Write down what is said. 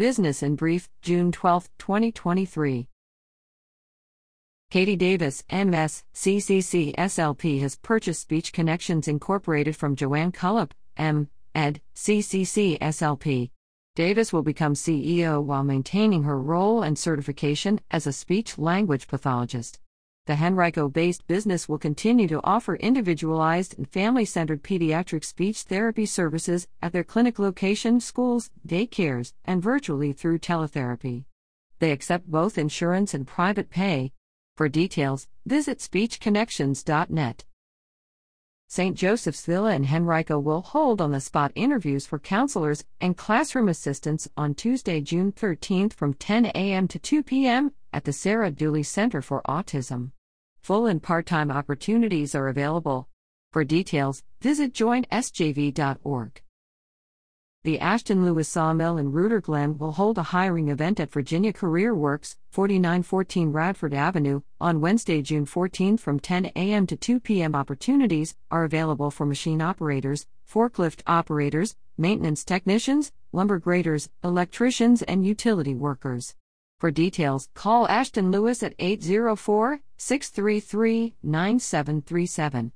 Business in Brief, June 12, 2023. Katie Davies, MS, CCC SLP has purchased Speech Connections Incorporated from JoAnn Cullop, M. Ed, CCC SLP. Davies will become CEO while maintaining her role and certification as a speech language pathologist. The Henrico based business will continue to offer individualized and family centered pediatric speech therapy services at their clinic location, schools, daycares, and virtually through teletherapy. They accept both insurance and private pay. For details, visit speechconnections.net. St. Joseph's Villa and Henrico will hold on the spot interviews for counselors and classroom assistants on Tuesday, June 13th from 10 a.m. to 2 p.m. at the Sarah Dooley Center for Autism. Full and part time opportunities are available. For details, visit joinsjv.org. The Ashton Lewis Sawmill in Ruther Glen will hold a hiring event at Virginia Career Works, 4914 Radford Avenue, on Wednesday, June 14 from 10 a.m. to 2 p.m. Opportunities are available for machine operators, forklift operators, maintenance technicians, lumber graders, electricians, and utility workers. For details, call Ashton Lewis at 804 633 9737.